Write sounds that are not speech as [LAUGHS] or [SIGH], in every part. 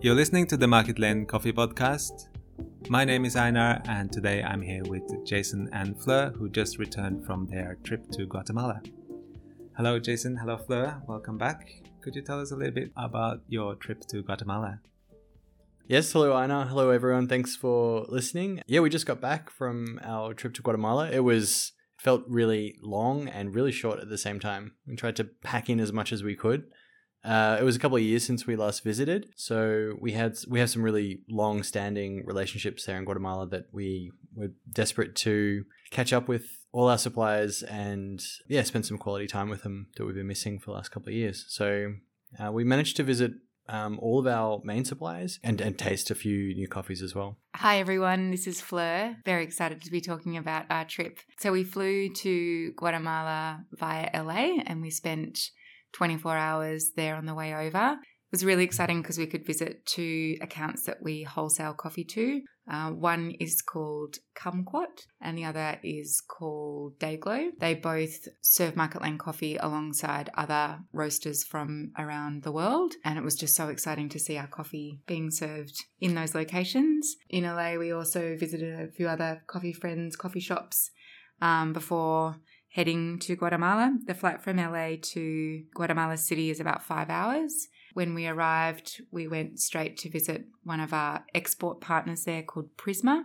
You're listening to the Market Lane Coffee Podcast. My name is Einar, and today I'm here with Jason and Fleur, who just returned from their trip to Guatemala. Hello, Jason. Hello, Fleur. Welcome back. Could you tell us a little bit about your trip to Guatemala? Yes, hello, Einar. Hello, everyone. Thanks for listening. Yeah, we just got back from our trip to Guatemala. It was felt really long and really short at the same time. We tried to pack in as much as we could. Uh, it was a couple of years since we last visited, so we had we have some really long-standing relationships there in Guatemala that we were desperate to catch up with all our suppliers and yeah, spend some quality time with them that we've been missing for the last couple of years. So uh, we managed to visit um, all of our main suppliers and, and taste a few new coffees as well. Hi, everyone. This is Fleur. Very excited to be talking about our trip. So, we flew to Guatemala via LA and we spent 24 hours there on the way over. Was really exciting because we could visit two accounts that we wholesale coffee to. Uh, one is called Kumquat and the other is called Dayglow. They both serve Market Lane coffee alongside other roasters from around the world. And it was just so exciting to see our coffee being served in those locations. In LA, we also visited a few other coffee friends, coffee shops um, before heading to Guatemala. The flight from LA to Guatemala City is about five hours. When we arrived, we went straight to visit one of our export partners there called Prisma,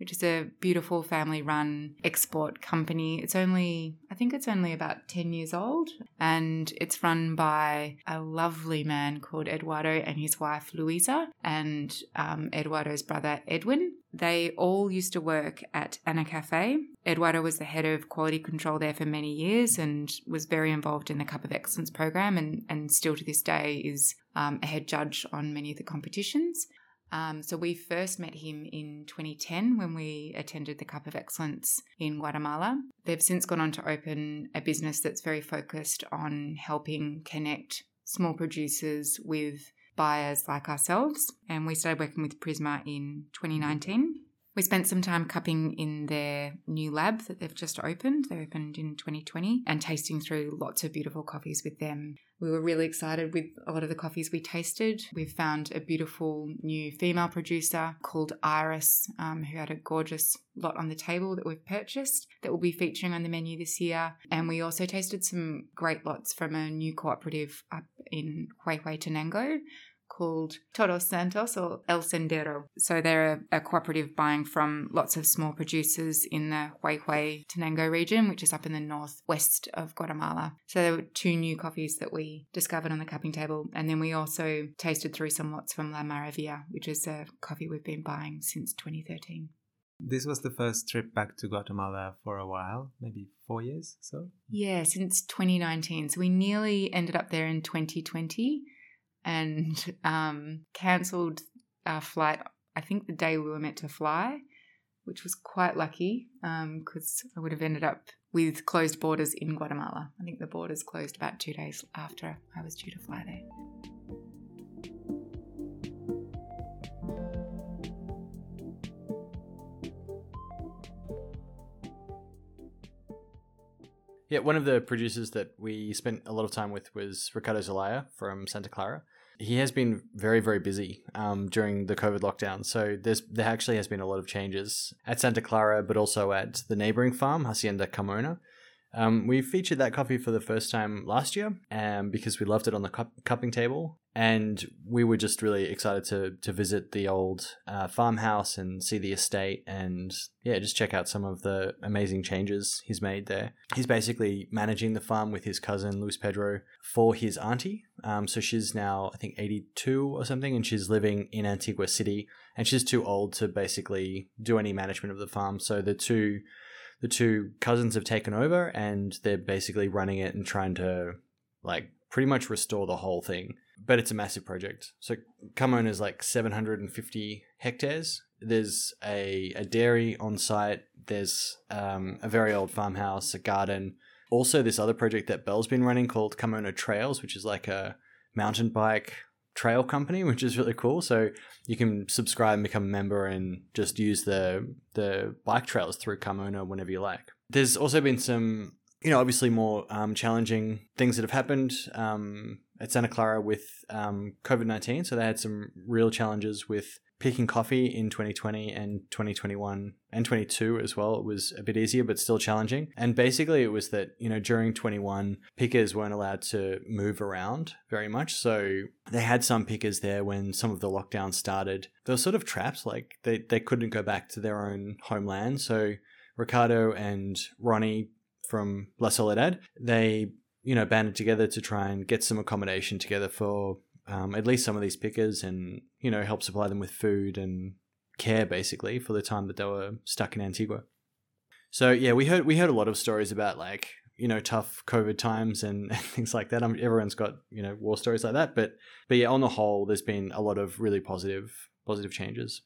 which is a beautiful family run export company. It's only, I think it's only about 10 years old, and it's run by a lovely man called Eduardo and his wife Luisa, and um, Eduardo's brother Edwin. They all used to work at Anacafé. Eduardo was the head of quality control there for many years and was very involved in the Cup of Excellence program, and, and still to this day is um, a head judge on many of the competitions. Um, so we first met him in 2010 when we attended the Cup of Excellence in Guatemala. They've since gone on to open a business that's very focused on helping connect small producers with buyers like ourselves. And we started working with Prisma in 2019. We spent some time cupping in their new lab that they've just opened. They opened in 2020 and tasting through lots of beautiful coffees with them. We were really excited with a lot of the coffees we tasted. We found a beautiful new female producer called Iris, um, who had a gorgeous lot on the table that we've purchased that will be featuring on the menu this year. And we also tasted some great lots from a new cooperative up in Huehuetenango called Todos Santos or El Sendero. So they're a, a, cooperative buying from lots of small producers in the Huehuetenango region, which is up in the northwest of Guatemala. So there were two new coffees that we discovered on the cupping table. And then we also tasted through some lots from La Maravilla, which is a coffee we've been buying since 2013. This was the first trip back to Guatemala for a while, maybe four years so? Yeah, since 2019. So we nearly ended up there in 2020 and um, cancelled our flight. I think the day we were meant to fly, which was quite lucky because um, I would have ended up with closed borders in Guatemala. I think the borders closed about two days after I was due to fly there. Yeah, one of the producers that we spent a lot of time with was Ricardo Zelaya from Santa Clara. He has been very, very busy um, during the COVID lockdown. So there's there actually has been a lot of changes at Santa Clara, but also at the neighboring farm, Hacienda Carmona. Um, we featured that coffee for the first time last year um, because we loved it on the cup- cupping table. And we were just really excited to, to visit the old uh, farmhouse and see the estate and, yeah, just check out some of the amazing changes he's made there. He's basically managing the farm with his cousin, Luis Pedro, for his auntie. Um, so she's now, I think, 82 or something, and she's living in Antigua City. And she's too old to basically do any management of the farm. So the two the two cousins have taken over and they're basically running it and trying to like pretty much restore the whole thing. But it's a massive project. So Carmona is like 750 hectares. There's a, a dairy on site. There's um, a very old farmhouse, a garden. Also, this other project that Bell's been running called Carmona Trails, which is like a mountain bike trail company, which is really cool. So you can subscribe and become a member and just use the the bike trails through Carmona whenever you like. There's also been some you know, obviously more um, challenging things that have happened um, at Santa Clara with um, COVID 19. So they had some real challenges with picking coffee in 2020 and 2021 and 22 as well. It was a bit easier, but still challenging. And basically, it was that, you know, during 21, pickers weren't allowed to move around very much. So they had some pickers there when some of the lockdowns started. They were sort of trapped, like they, they couldn't go back to their own homeland. So Ricardo and Ronnie from La Soledad, they, you know, banded together to try and get some accommodation together for um, at least some of these pickers and, you know, help supply them with food and care basically for the time that they were stuck in Antigua. So yeah, we heard we heard a lot of stories about like you know tough COVID times and, [LAUGHS] and things like that. I everyone's got you know war stories like that, but but yeah, on the whole, there's been a lot of really positive positive changes.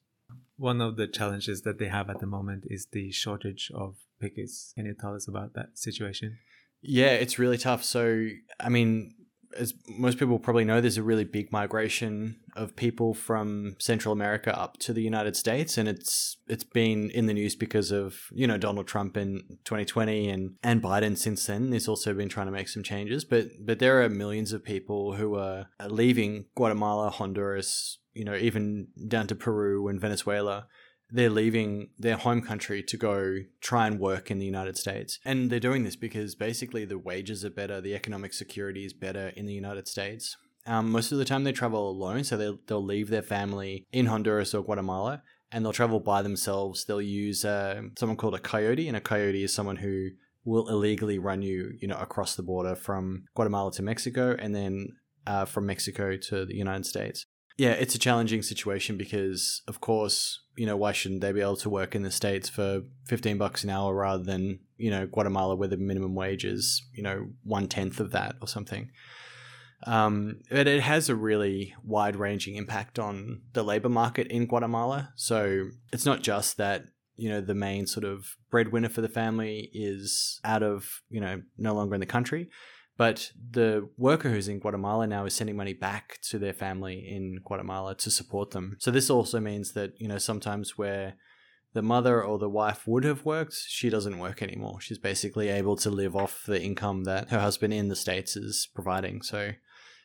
One of the challenges that they have at the moment is the shortage of pickers. Can you tell us about that situation? Yeah, it's really tough. So I mean, as most people probably know, there's a really big migration of people from Central America up to the United States, and it's it's been in the news because of you know Donald Trump in 2020 and and Biden since then. There's also been trying to make some changes, but but there are millions of people who are leaving Guatemala, Honduras, you know, even down to Peru and Venezuela they're leaving their home country to go try and work in the United States. And they're doing this because basically the wages are better, the economic security is better in the United States. Um, most of the time they travel alone, so they'll, they'll leave their family in Honduras or Guatemala and they'll travel by themselves. They'll use uh, someone called a coyote, and a coyote is someone who will illegally run you, you know, across the border from Guatemala to Mexico and then uh, from Mexico to the United States. Yeah, it's a challenging situation because, of course, you know, why shouldn't they be able to work in the States for 15 bucks an hour rather than, you know, Guatemala where the minimum wage is, you know, one tenth of that or something? Um, but it has a really wide ranging impact on the labor market in Guatemala. So it's not just that, you know, the main sort of breadwinner for the family is out of, you know, no longer in the country. But the worker who's in Guatemala now is sending money back to their family in Guatemala to support them. So this also means that, you know, sometimes where the mother or the wife would have worked, she doesn't work anymore. She's basically able to live off the income that her husband in the States is providing. So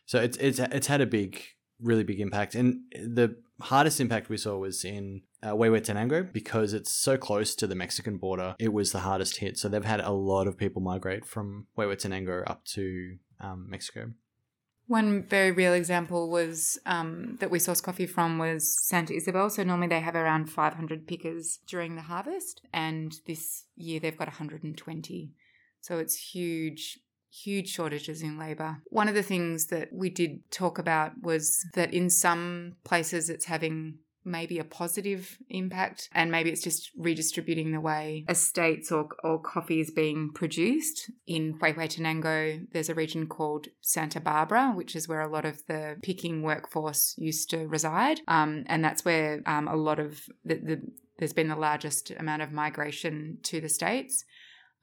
so it's it's it's had a big really big impact. And the hardest impact we saw was in uh, because it's so close to the Mexican border. It was the hardest hit. So they've had a lot of people migrate from Huehuetenango up to um, Mexico. One very real example was um, that we source coffee from was Santa Isabel. So normally they have around 500 pickers during the harvest, and this year they've got 120. So it's huge huge shortages in labour. One of the things that we did talk about was that in some places it's having maybe a positive impact and maybe it's just redistributing the way estates or, or coffee is being produced. In Huehuetenango, there's a region called Santa Barbara, which is where a lot of the picking workforce used to reside. Um, and that's where um, a lot of the, the there's been the largest amount of migration to the states.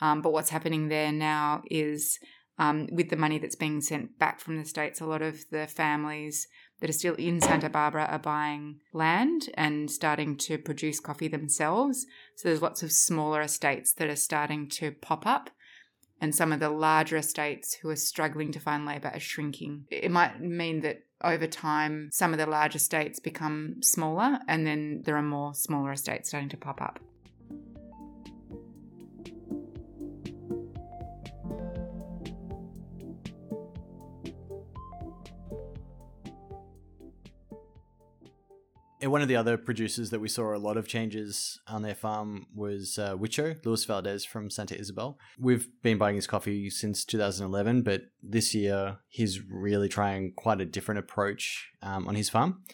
Um, but what's happening there now is um, with the money that's being sent back from the States, a lot of the families that are still in Santa Barbara are buying land and starting to produce coffee themselves. So there's lots of smaller estates that are starting to pop up. And some of the larger estates who are struggling to find labour are shrinking. It might mean that over time, some of the larger estates become smaller, and then there are more smaller estates starting to pop up. And one of the other producers that we saw a lot of changes on their farm was uh, Huicho, Luis Valdez from Santa Isabel. We've been buying his coffee since 2011, but this year he's really trying quite a different approach um, on his farm.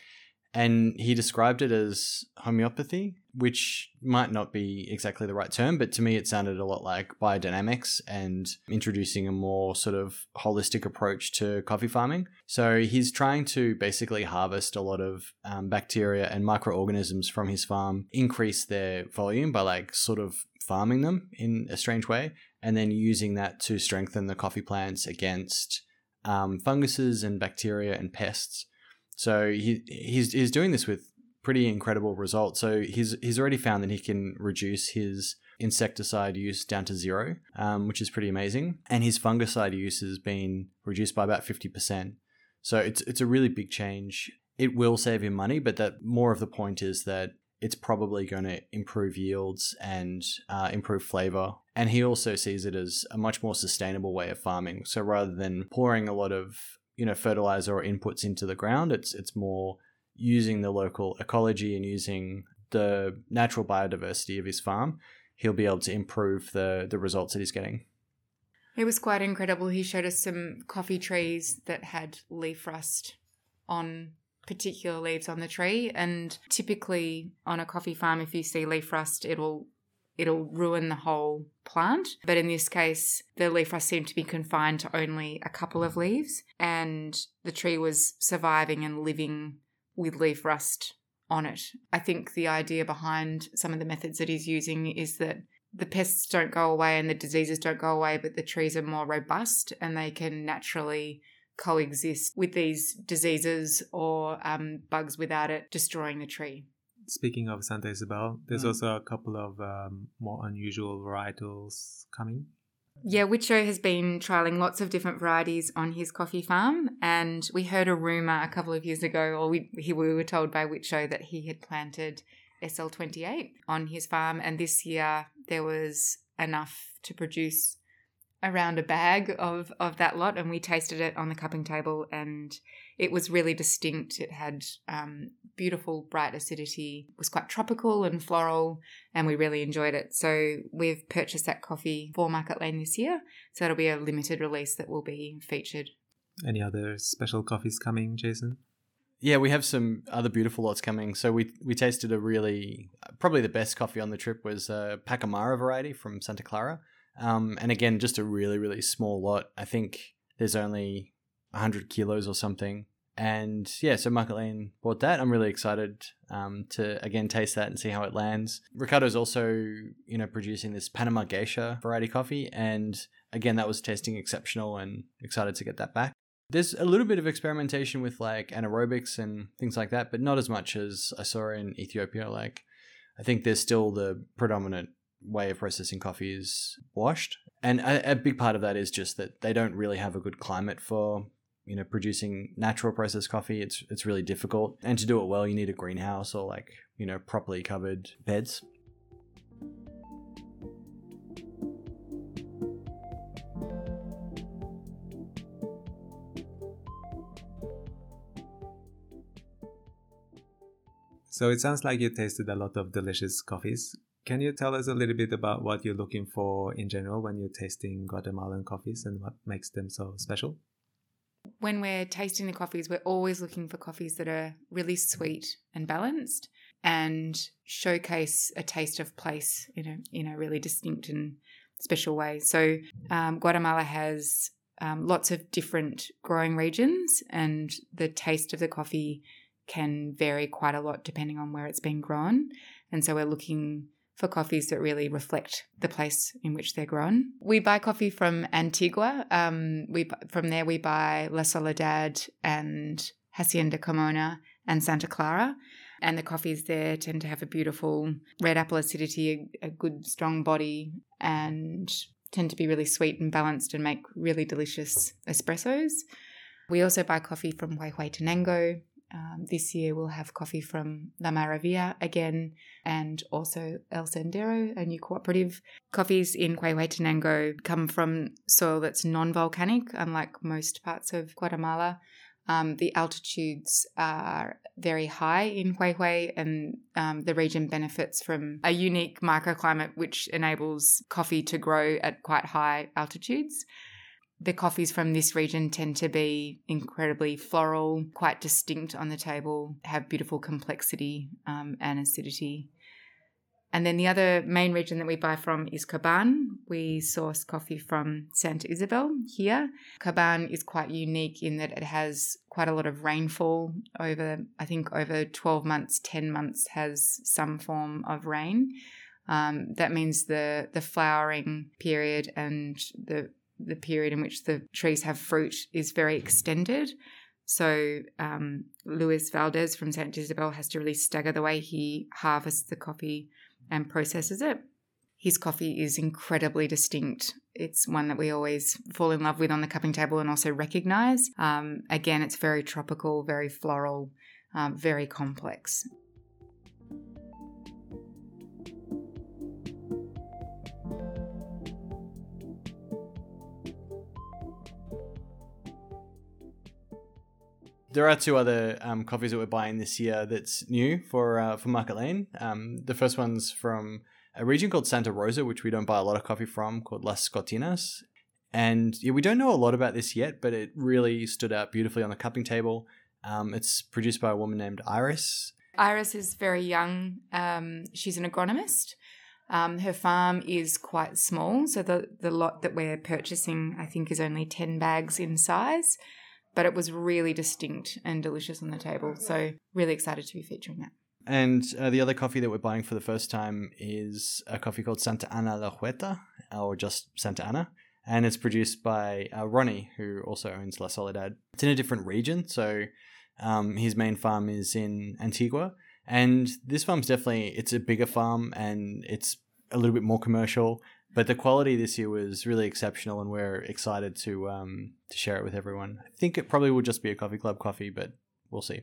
And he described it as homeopathy, which might not be exactly the right term, but to me it sounded a lot like biodynamics and introducing a more sort of holistic approach to coffee farming. So he's trying to basically harvest a lot of um, bacteria and microorganisms from his farm, increase their volume by like sort of farming them in a strange way, and then using that to strengthen the coffee plants against um, funguses and bacteria and pests. So he he's he's doing this with pretty incredible results. So he's he's already found that he can reduce his insecticide use down to zero, um, which is pretty amazing. And his fungicide use has been reduced by about 50%. So it's, it's a really big change. It will save him money, but that more of the point is that it's probably going to improve yields and uh, improve flavor. And he also sees it as a much more sustainable way of farming. So rather than pouring a lot of you know fertilizer or inputs into the ground, it's it's more using the local ecology and using the natural biodiversity of his farm. He'll be able to improve the the results that he's getting. It was quite incredible. He showed us some coffee trees that had leaf rust on particular leaves on the tree. And typically on a coffee farm, if you see leaf rust, it'll it'll ruin the whole plant. But in this case, the leaf rust seemed to be confined to only a couple of leaves, and the tree was surviving and living with leaf rust on it. I think the idea behind some of the methods that he's using is that the pests don't go away and the diseases don't go away, but the trees are more robust and they can naturally coexist with these diseases or um, bugs without it destroying the tree. Speaking of Santa Isabel, there's mm. also a couple of um, more unusual varietals coming. Yeah, Wicho has been trialing lots of different varieties on his coffee farm, and we heard a rumor a couple of years ago, or we, we were told by Wicho that he had planted SL28 on his farm, and this year there was enough to produce around a bag of of that lot, and we tasted it on the cupping table, and it was really distinct. It had um, beautiful, bright acidity. It was quite tropical and floral, and we really enjoyed it. So we've purchased that coffee for Market Lane this year. So it'll be a limited release that will be featured. Any other special coffees coming, Jason? Yeah, we have some other beautiful lots coming. So we we tasted a really probably the best coffee on the trip was a Pacamara variety from Santa Clara. Um, and again, just a really, really small lot. I think there's only 100 kilos or something. And yeah, so Market bought that. I'm really excited um, to again taste that and see how it lands. Ricardo's also, you know, producing this Panama Geisha variety coffee, and again, that was tasting exceptional, and excited to get that back. There's a little bit of experimentation with like anaerobics and things like that, but not as much as I saw in Ethiopia. Like, I think there's still the predominant way of processing coffee is washed. And a, a, big part of that is just that they don't really have a good climate for you know producing natural processed coffee. It's it's really difficult, and to do it well, you need a greenhouse or like you know properly covered beds. So it sounds like you tasted a lot of delicious coffees. Can you tell us a little bit about what you're looking for in general when you're tasting Guatemalan coffees and what makes them so special? When we're tasting the coffees, we're always looking for coffees that are really sweet and balanced and showcase a taste of place in a in a really distinct and special way. So um, Guatemala has um, lots of different growing regions, and the taste of the coffee can vary quite a lot depending on where it's been grown. And so we're looking for coffees that really reflect the place in which they're grown. We buy coffee from Antigua. Um, we from there we buy La Soledad and Hacienda Carmona and Santa Clara. And the coffees there tend to have a beautiful red apple acidity, a, a good strong body, and tend to be really sweet and balanced and make really delicious espressos. We also buy coffee from Huehuetenango, um, this year we'll have coffee from La Maravilla again and also El Sendero, a new cooperative. Coffees in Huehuetenango come from soil that's non volcanic, unlike most parts of Guatemala. Um, the altitudes are very high in Huehue, and um, the region benefits from a unique microclimate which enables coffee to grow at quite high altitudes the coffees from this region tend to be incredibly floral, quite distinct on the table, have beautiful complexity um, and acidity. And then the other main region that we buy from is Cobán. We source coffee from Santa Isabel here. Cobán is quite unique in that it has quite a lot of rainfall over, I think, over 12 months, 10 months has some form of rain. Um, that means the the flowering period and the the period in which the trees have fruit is very extended. So um, Luis Valdez from Santa Isabel has to really stagger the way he harvests the coffee and processes it. His coffee is incredibly distinct. It's one that we always fall in love with on the cupping table and also recognize. Um, again, it's very tropical, very floral, um, very complex. There are two other um, coffees that we're buying this year that's new for uh, for Market Lane. Um, the first one's from a region called Santa Rosa, which we don't buy a lot of coffee from, called Las Scotinas. And yeah, we don't know a lot about this yet, but it really stood out beautifully on the cupping table. Um, it's produced by a woman named Iris. Iris is very young. Um, she's an agronomist. Um, her farm is quite small, so the the lot that we're purchasing, I think, is only ten bags in size but it was really distinct and delicious on the table. So, really excited to be featuring that. And uh, the other coffee that we're buying for the first time is a coffee called Santa Ana La Huerta, or just Santa Ana. And it's produced by uh, Ronnie, who also owns La Soledad. It's in a different region, so um, his main farm is in Antigua. And this farm's definitely, it's a bigger farm and it's a little bit more commercial. But the quality this year was really exceptional, and we're excited to um, to share it with everyone. I think it probably will just be a coffee club coffee, but we'll see.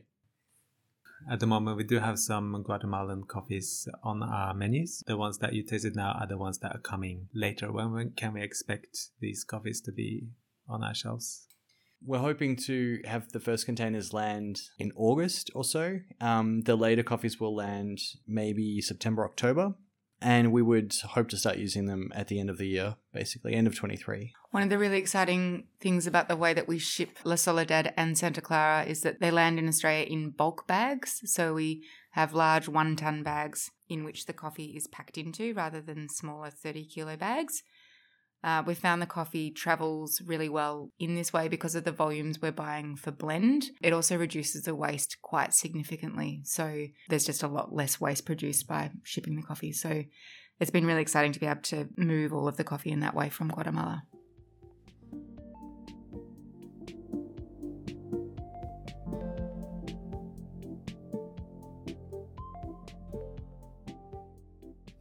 At the moment, we do have some Guatemalan coffees on our menus. The ones that you tasted now are the ones that are coming later. When when can we expect these coffees to be on our shelves? We're hoping to have the first containers land in August or so. Um, the later coffees will land maybe September, October and we would hope to start using them at the end of the year, basically, end of 23. One of the really exciting things about the way that we ship La Soledad and Santa Clara is that they land in Australia in bulk bags. So we have large one ton bags in which the coffee is packed into rather than smaller 30 kilo bags. Uh, we found the coffee travels really well in this way because of the volumes we're buying for blend. It also reduces the waste quite significantly. So there's just a lot less waste produced by shipping the coffee. So it's been really exciting to be able to move all of the coffee in that way from Guatemala.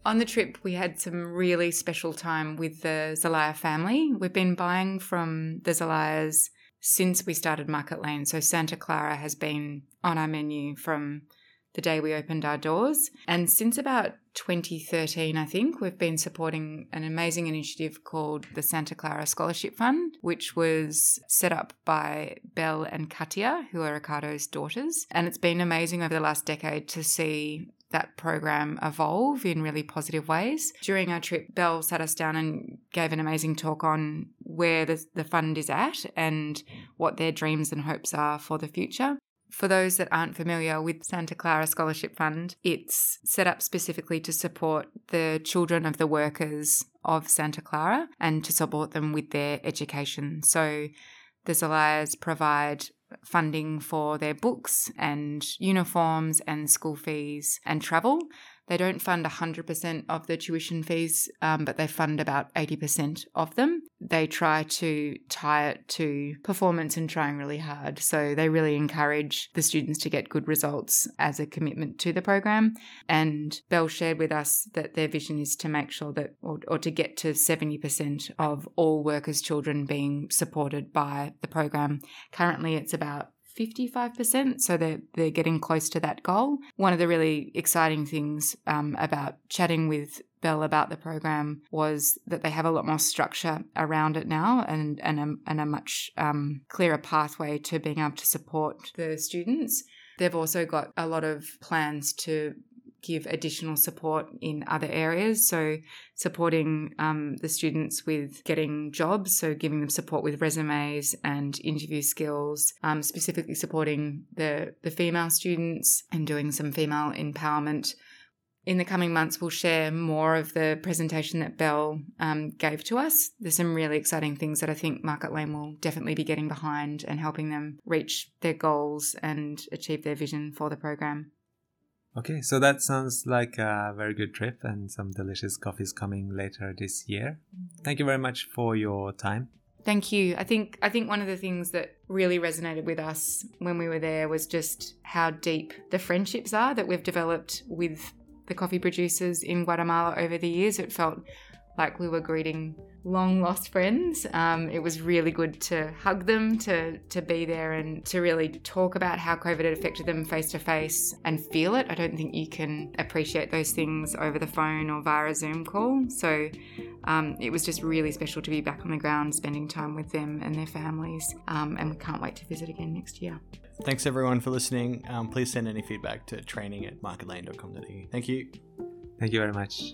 On the trip, we had some really special time with the Zelaya family. We've been buying from the Zelayas since we started Market Lane. So Santa Clara has been on our menu from the day we opened our doors. And since about 2013, I think, we've been supporting an amazing initiative called the Santa Clara Scholarship Fund, which was set up by Belle and Katia, who are Ricardo's daughters. And it's been amazing over the last decade to see that program evolve in really positive ways. During our trip, Belle sat us down and gave an amazing talk on where the, the fund is at and what their dreams and hopes are for the future. For those that aren't familiar with Santa Clara Scholarship Fund, it's set up specifically to support the children of the workers of Santa Clara and to support them with their education. So the Zelayas provide funding for their books and uniforms and school fees and travel. They don't fund 100% of the tuition fees, um, but they fund about 80% of them. They try to tie it to performance and trying really hard. So they really encourage the students to get good results as a commitment to the program. And Bell shared with us that their vision is to make sure that, or, or to get to 70% of all workers' children being supported by the program. Currently, it's about 55%, so they're, they're getting close to that goal. One of the really exciting things um, about chatting with Bell about the program was that they have a lot more structure around it now and, and, a, and a much um, clearer pathway to being able to support the students. They've also got a lot of plans to give additional support in other areas. So, supporting um, the students with getting jobs, so giving them support with resumes and interview skills, um, specifically supporting the, the female students and doing some female empowerment. In the coming months, we'll share more of the presentation that Bell um, gave to us. There's some really exciting things that I think Market Lane will definitely be getting behind and helping them reach their goals and achieve their vision for the program. Okay, so that sounds like a very good trip and some delicious coffees coming later this year. Mm-hmm. Thank you very much for your time. Thank you. I think I think one of the things that really resonated with us when we were there was just how deep the friendships are that we've developed with the coffee producers in Guatemala over the years. It felt like we were greeting long lost friends. Um, it was really good to hug them, to to be there, and to really talk about how COVID had affected them face to face and feel it. I don't think you can appreciate those things over the phone or via a Zoom call. So um, it was just really special to be back on the ground, spending time with them and their families. Um, and we can't wait to visit again next year. Thanks everyone for listening. Um, please send any feedback to training at marketlane.com.au. Thank you. Thank you very much.